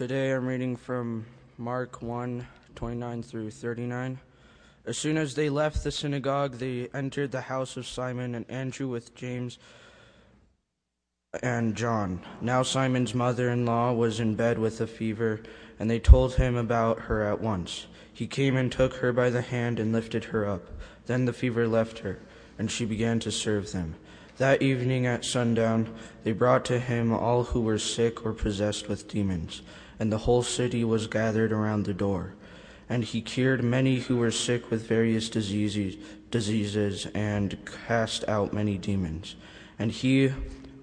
Today I'm reading from Mark 1 29 through 39. As soon as they left the synagogue, they entered the house of Simon and Andrew with James and John. Now Simon's mother in law was in bed with a fever, and they told him about her at once. He came and took her by the hand and lifted her up. Then the fever left her, and she began to serve them. That evening at sundown, they brought to him all who were sick or possessed with demons, and the whole city was gathered around the door. And he cured many who were sick with various diseases, diseases and cast out many demons. And he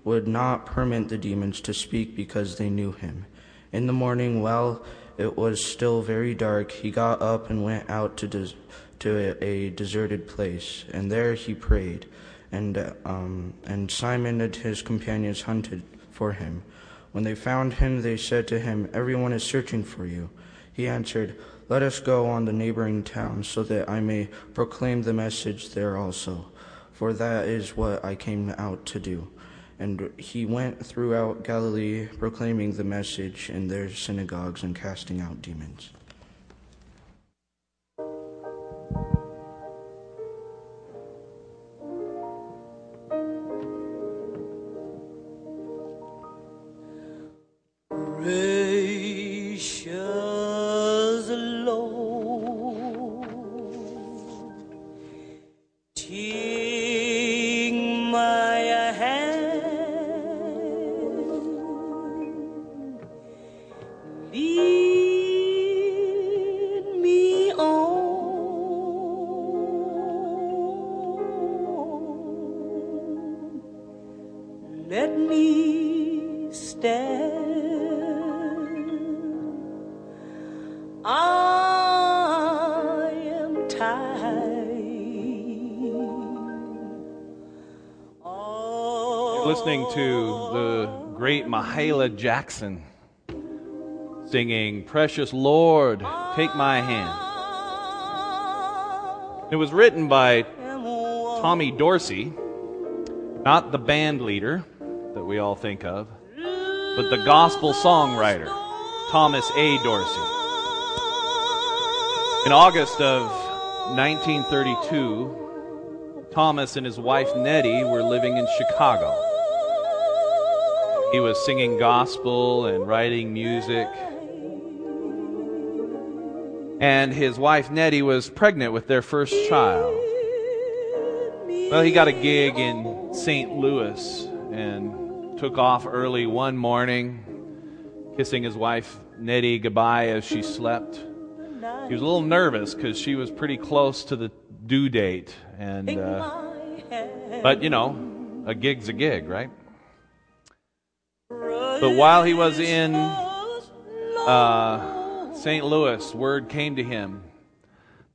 would not permit the demons to speak because they knew him. In the morning, while it was still very dark, he got up and went out to, des- to a, deserted place, and there he prayed and, um, and Simon and his companions hunted for him. When they found him, they said to him, Everyone is searching for you. He answered, Let us go on the neighboring towns, so that I may proclaim the message there also, for that is what I came out to do. And he went throughout Galilee, proclaiming the message in their synagogues and casting out demons. Listening to the great Mahalia Jackson singing Precious Lord, Take My Hand. It was written by Tommy Dorsey, not the band leader that we all think of, but the gospel songwriter, Thomas A. Dorsey. In August of 1932, Thomas and his wife Nettie were living in Chicago. He was singing gospel and writing music. And his wife Nettie was pregnant with their first child. Well, he got a gig in St. Louis and took off early one morning, kissing his wife Nettie goodbye as she slept. He was a little nervous because she was pretty close to the due date, and uh, but you know, a gig's a gig, right? But while he was in uh, St. Louis, word came to him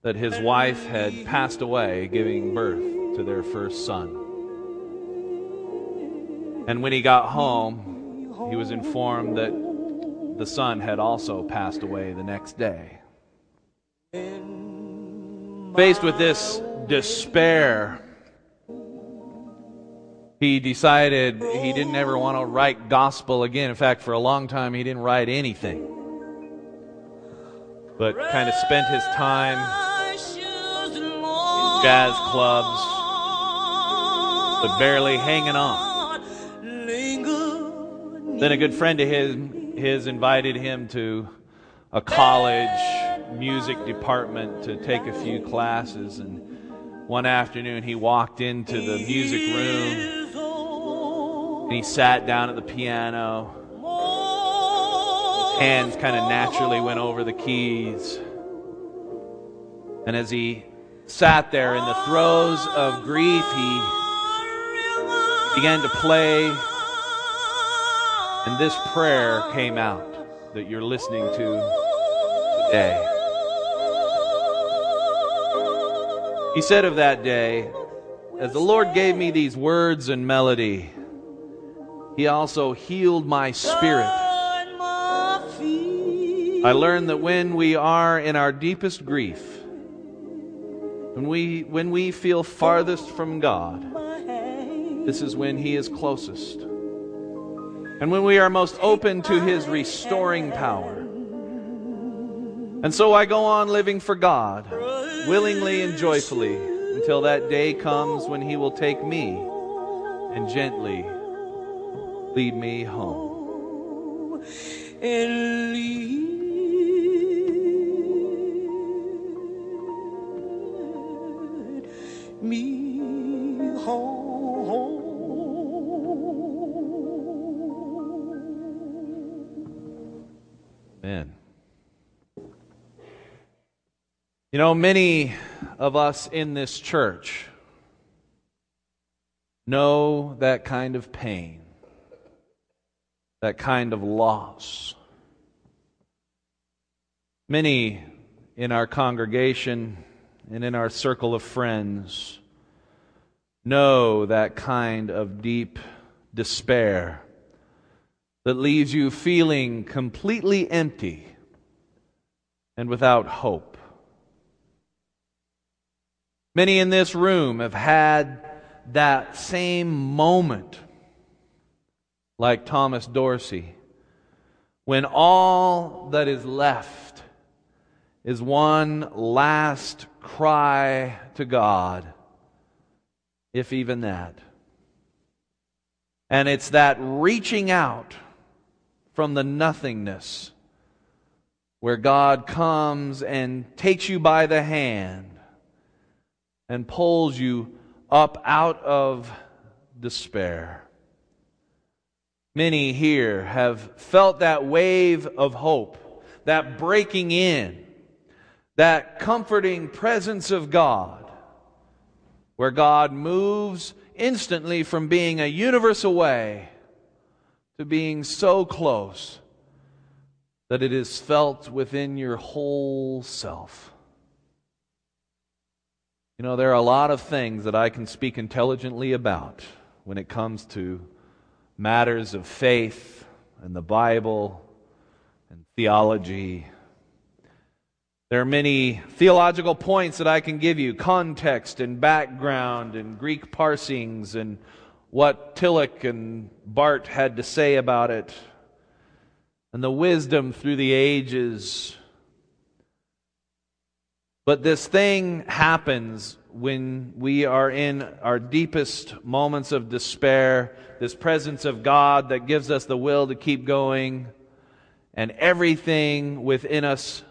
that his wife had passed away, giving birth to their first son. And when he got home, he was informed that the son had also passed away the next day. Faced with this despair, he decided he didn't ever want to write gospel again. In fact, for a long time, he didn't write anything, but kind of spent his time in jazz clubs, but barely hanging on. Then a good friend of his, his invited him to a college music department to take a few classes. And one afternoon, he walked into the music room and he sat down at the piano. His hands kind of naturally went over the keys. And as he sat there in the throes of grief, he began to play. And this prayer came out that you're listening to today. He said of that day, As the Lord gave me these words and melody, He also healed my spirit. I learned that when we are in our deepest grief, when we, when we feel farthest from God, this is when He is closest. and when we are most open to His restoring power. And so I go on living for God, willingly and joyfully, until that day comes when He will take me and gently lead me home. and lead me home. Amen. You know, many of us in this church know that kind of pain, that kind of loss. Many in our congregation and in our circle of friends know that kind of deep despair that leaves you feeling completely empty and without hope. Many in this room have had that same moment, like Thomas Dorsey, when all that is left is one last cry to God, if even that. And it's that reaching out from the nothingness where God comes and takes you by the hand and pulls you up out of despair. Many here have felt that wave of hope, that breaking in, that comforting presence of God, where God moves instantly from being a universe away to being so close that it is felt within your whole self. You know, there are a lot of things that I can speak intelligently about when it comes to matters of faith and the Bible and theology. There are many theological points that I can give you. Context and background and Greek parsings and what Tillich and Barth had to say about it. And the wisdom through the ages. But this thing happens when we are in our deepest moments of despair, this presence of God that gives us the will to keep going, and everything within us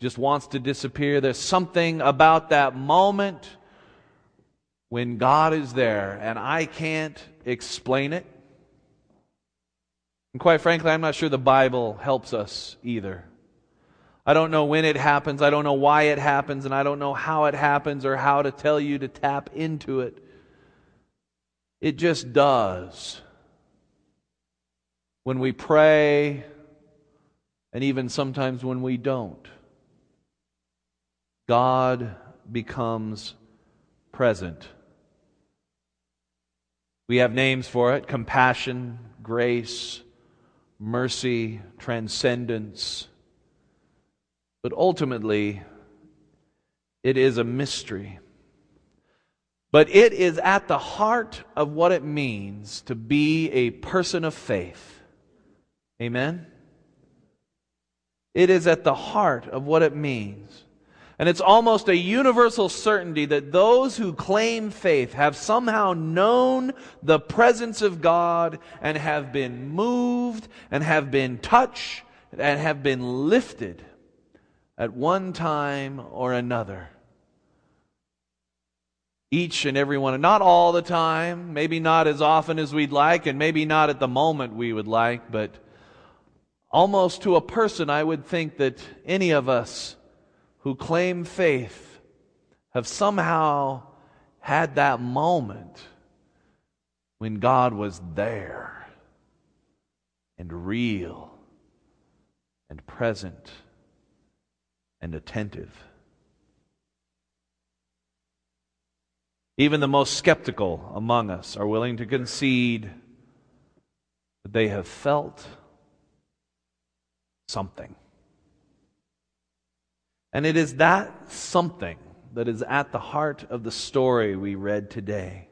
just wants to disappear. There's something about that moment when God is there, and I can't explain it. And quite frankly, I'm not sure the Bible helps us either. I don't know when it happens. I don't know why it happens, and I don't know how it happens or how to tell you to tap into it. It just does. When we pray, and even sometimes when we don't, God becomes present. We have names for it compassion, grace, mercy, transcendence. But ultimately, it is a mystery. But it is at the heart of what it means to be a person of faith. Amen? It is at the heart of what it means. And it's almost a universal certainty that those who claim faith have somehow known the presence of God and have been moved and have been touched and have been lifted at one time or another. Each and every one, not all the time, maybe not as often as we'd like, and maybe not at the moment we would like, but almost to a person, I would think that any of us who claim faith have somehow had that moment when God was there and real and present and attentive. Even the most skeptical among us are willing to concede that they have felt something. And it is that something that is at the heart of the story we read today.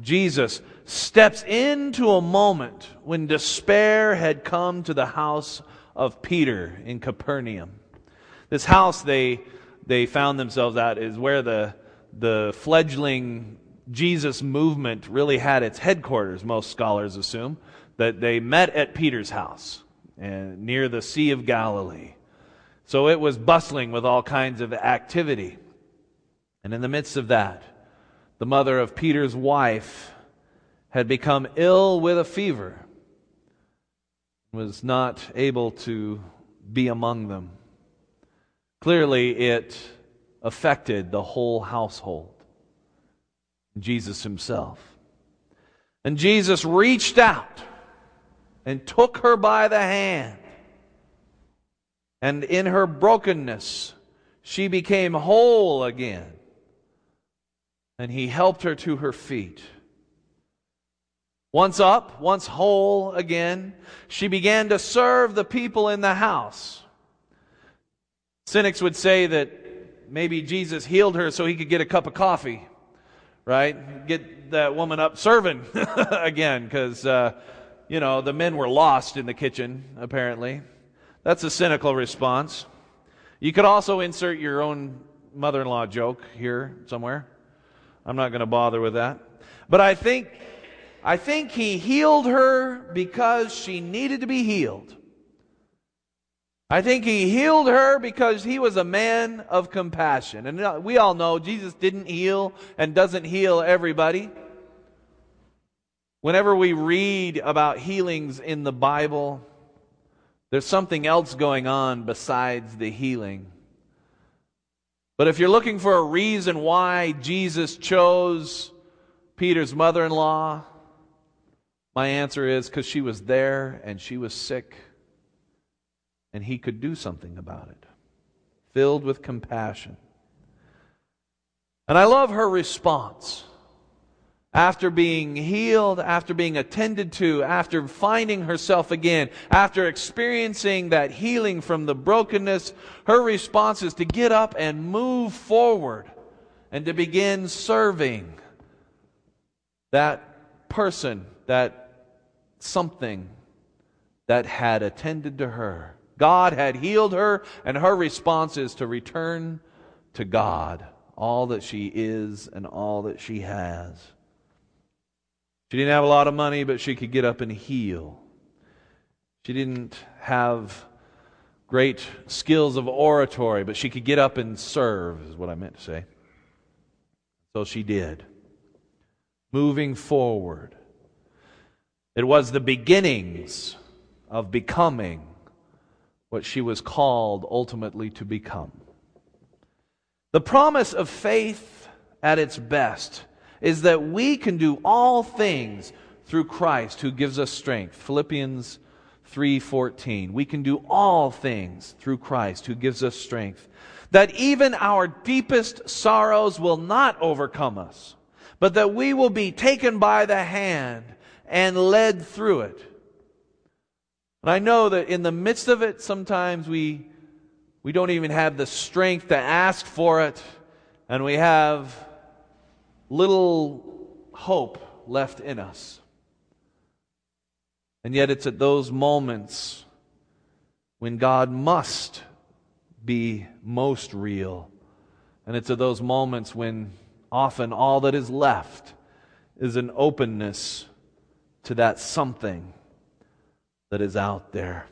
Jesus steps into a moment when despair had come to the house of Peter in Capernaum. This house they, they found themselves at is where the, the fledgling Jesus movement really had its headquarters, most scholars assume, that they met at Peter's house and near the Sea of Galilee. So it was bustling with all kinds of activity. And in the midst of that, the mother of Peter's wife had become ill with a fever, was not able to be among them. Clearly, it affected the whole household. Jesus himself. And Jesus reached out and took her by the hand. And in her brokenness, she became whole again. And he helped her to her feet. Once up, once whole again, she began to serve the people in the house. Cynics would say that maybe Jesus healed her so he could get a cup of coffee right? Get that woman up serving again because, uh, you know, the men were lost in the kitchen, apparently. That's a cynical response. You could also insert your own mother in law joke here somewhere. I'm not going to bother with that. But I think, I think he healed her because she needed to be healed. I think he healed her because he was a man of compassion. And uh, we all know Jesus didn't heal and doesn't heal everybody. Whenever we read about healings in the Bible, there's something else going on besides the healing. But if you're looking for a reason why Jesus chose Peter's mother in law, my answer is because she was there and she was sick and he could do something about it, filled with compassion. And I love her response. After being healed, after being attended to, after finding herself again, after experiencing that healing from the brokenness, her response is to get up and move forward and to begin serving that person, that something that had attended to her. God had healed her, and her response is to return to God all that she is and all that she has. She didn't have a lot of money, but she could get up and heal. She didn't have great skills of oratory, but she could get up and serve, is what I meant to say. So she did. Moving forward. It was the beginnings of becoming what she was called ultimately to become. The promise of faith at its best is that we can do all things through Christ who gives us strength. Philippians 3:14. We can do all things through Christ who gives us strength. That even our deepest sorrows will not overcome us, but that we will be taken by the hand and led through it and I know that in the midst of it, sometimes we, we don't even have the strength to ask for it, and we have little hope left in us. And yet, it's at those moments when God must be most real. And it's at those moments when often all that is left is an openness to that something that is out there.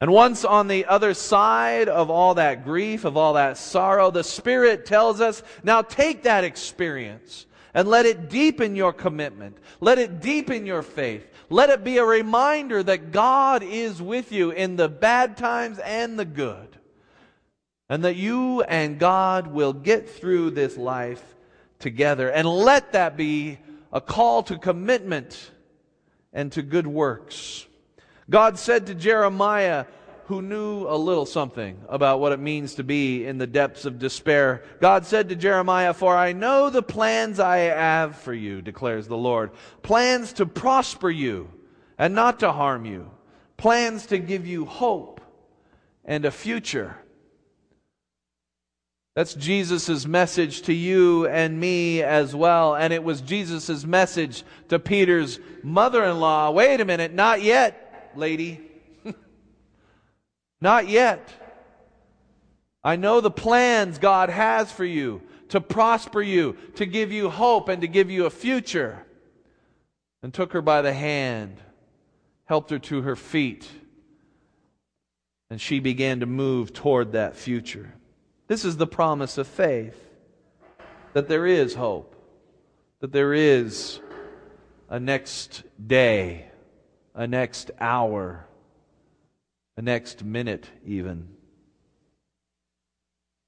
And once on the other side of all that grief, of all that sorrow, the Spirit tells us now take that experience and let it deepen your commitment. Let it deepen your faith. Let it be a reminder that God is with you in the bad times and the good. And that you and God will get through this life together. And let that be a call to commitment and to good works. God said to Jeremiah, who knew a little something about what it means to be in the depths of despair, God said to Jeremiah, For I know the plans I have for you, declares the Lord. Plans to prosper you and not to harm you. Plans to give you hope and a future. That's Jesus' message to you and me as well. And it was Jesus' message to Peter's mother in law. Wait a minute, not yet, lady. not yet. I know the plans God has for you to prosper you, to give you hope, and to give you a future. And took her by the hand, helped her to her feet, and she began to move toward that future. This is the promise of faith that there is hope, that there is a next day, a next hour, a next minute, even.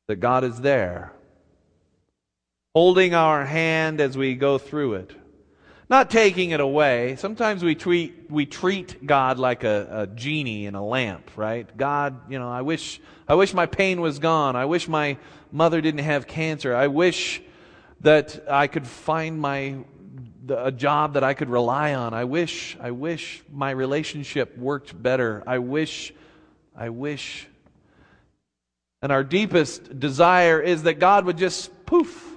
That God is there, holding our hand as we go through it not taking it away. Sometimes we treat, we treat God like a, a, genie in a lamp, right? God, you know, I wish, I wish my pain was gone. I wish my mother didn't have cancer. I wish that I could find my, a job that I could rely on. I wish, I wish my relationship worked better. I wish, I wish. And our deepest desire is that God would just poof,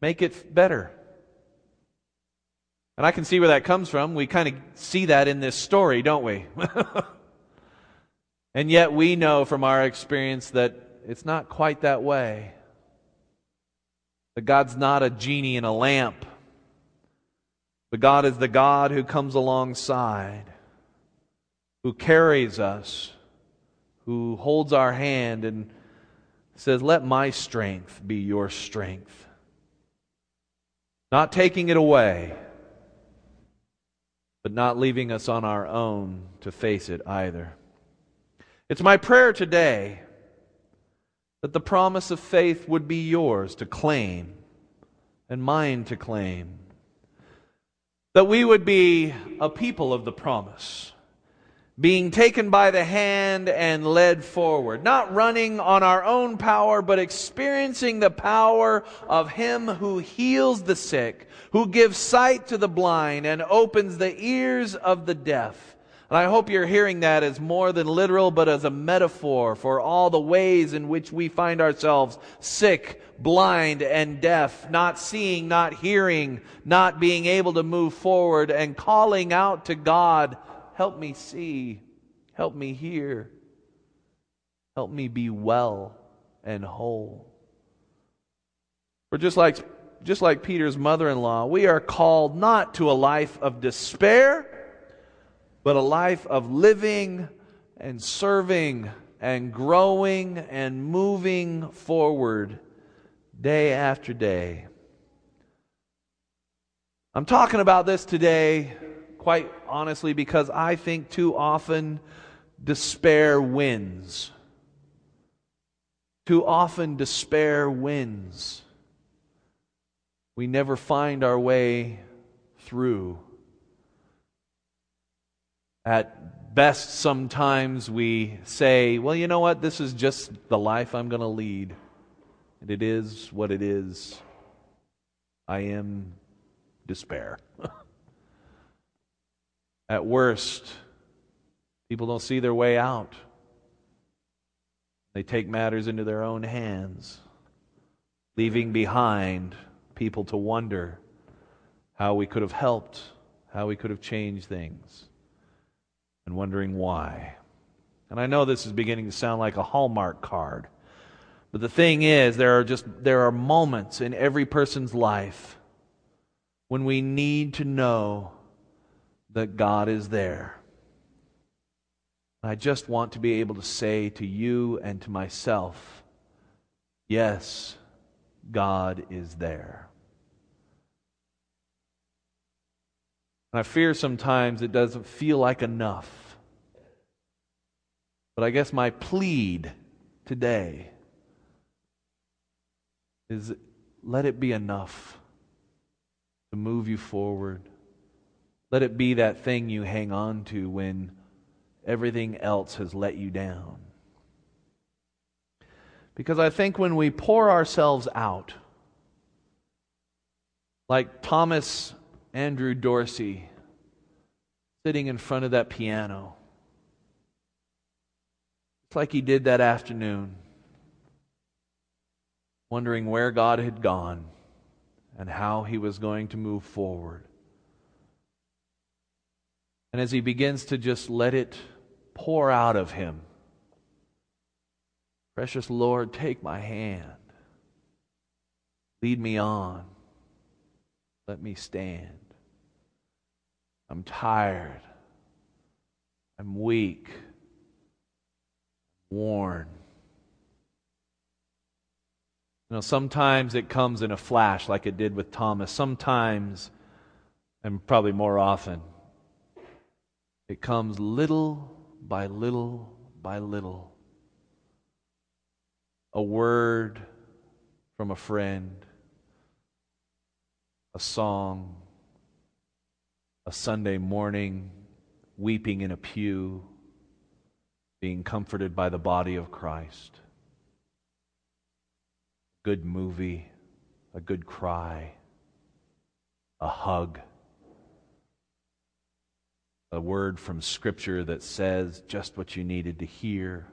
make it better. And I can see where that comes from. We kind of see that in this story, don't we? and yet we know from our experience that it's not quite that way. That God's not a genie in a lamp, but God is the God who comes alongside, who carries us, who holds our hand and says, Let my strength be your strength. Not taking it away but not leaving us on our own to face it either. It's my prayer today that the promise of faith would be yours to claim and mine to claim. That we would be a people of the promise being taken by the hand and led forward, not running on our own power, but experiencing the power of Him who heals the sick, who gives sight to the blind, and opens the ears of the deaf. And I hope you're hearing that as more than literal, but as a metaphor for all the ways in which we find ourselves sick, blind, and deaf, not seeing, not hearing, not being able to move forward, and calling out to God Help me see. Help me hear. Help me be well and whole. For just like, just like Peter's mother in law, we are called not to a life of despair, but a life of living and serving and growing and moving forward day after day. I'm talking about this today quite honestly, because I think too often despair wins. Too often despair wins. We never find our way through. At best, sometimes we say, well, you know what? This is just the life I'm going to lead. And it is what it is. I am despair. At worst, people don't see their way out. They take matters into their own hands, leaving behind people to wonder how we could have helped, how we could have changed things, and wondering why. And I know this is beginning to sound like a Hallmark card. But the thing is, there are just there are moments in every person's life when we need to know that God is there. I just want to be able to say to you and to myself, yes, God is there. And I fear sometimes it doesn't feel like enough. But I guess my plead today is let it be enough to move you forward let it be that thing you hang on to when everything else has let you down. Because I think when we pour ourselves out, like Thomas Andrew Dorsey sitting in front of that piano, it's like he did that afternoon. wondering where God had gone and how he was going to move forward. And as he begins to just let it pour out of him, precious Lord, take my hand, lead me on, let me stand. I'm tired, I'm weak, worn. You know, sometimes it comes in a flash like it did with Thomas. Sometimes, and probably more often, it comes little by little by little. A word from a friend, a song, a Sunday morning, weeping in a pew, being comforted by the body of Christ good movie, a good cry, a hug, a word from Scripture that says just what you needed to hear.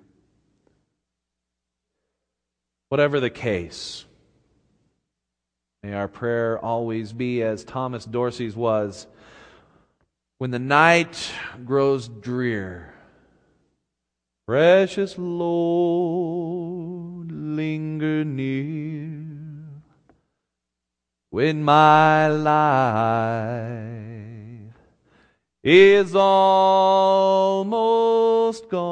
Whatever the case, may our prayer always be as Thomas Dorsey's was when the night grows drear. Precious Lord, linger near when my life is almost gone.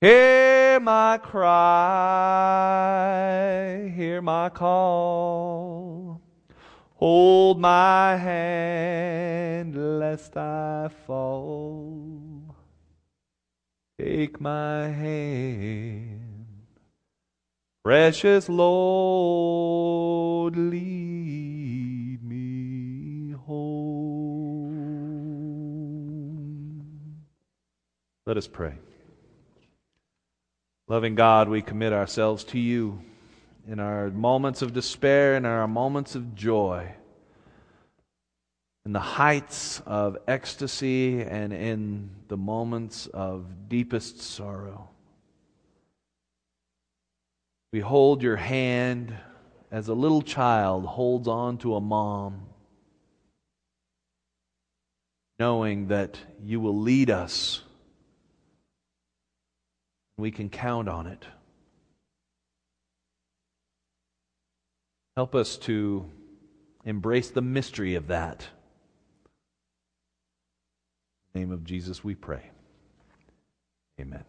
Hear my cry, hear my call. Hold my hand lest I fall. Take my hand, precious Lord, lead Let us pray. Loving God, we commit ourselves to you in our moments of despair and our moments of joy in the heights of ecstasy and in the moments of deepest sorrow. We hold your hand as a little child holds on to a mom, knowing that you will lead us. We can count on it. Help us to embrace the mystery of that name of Jesus we pray. Amen.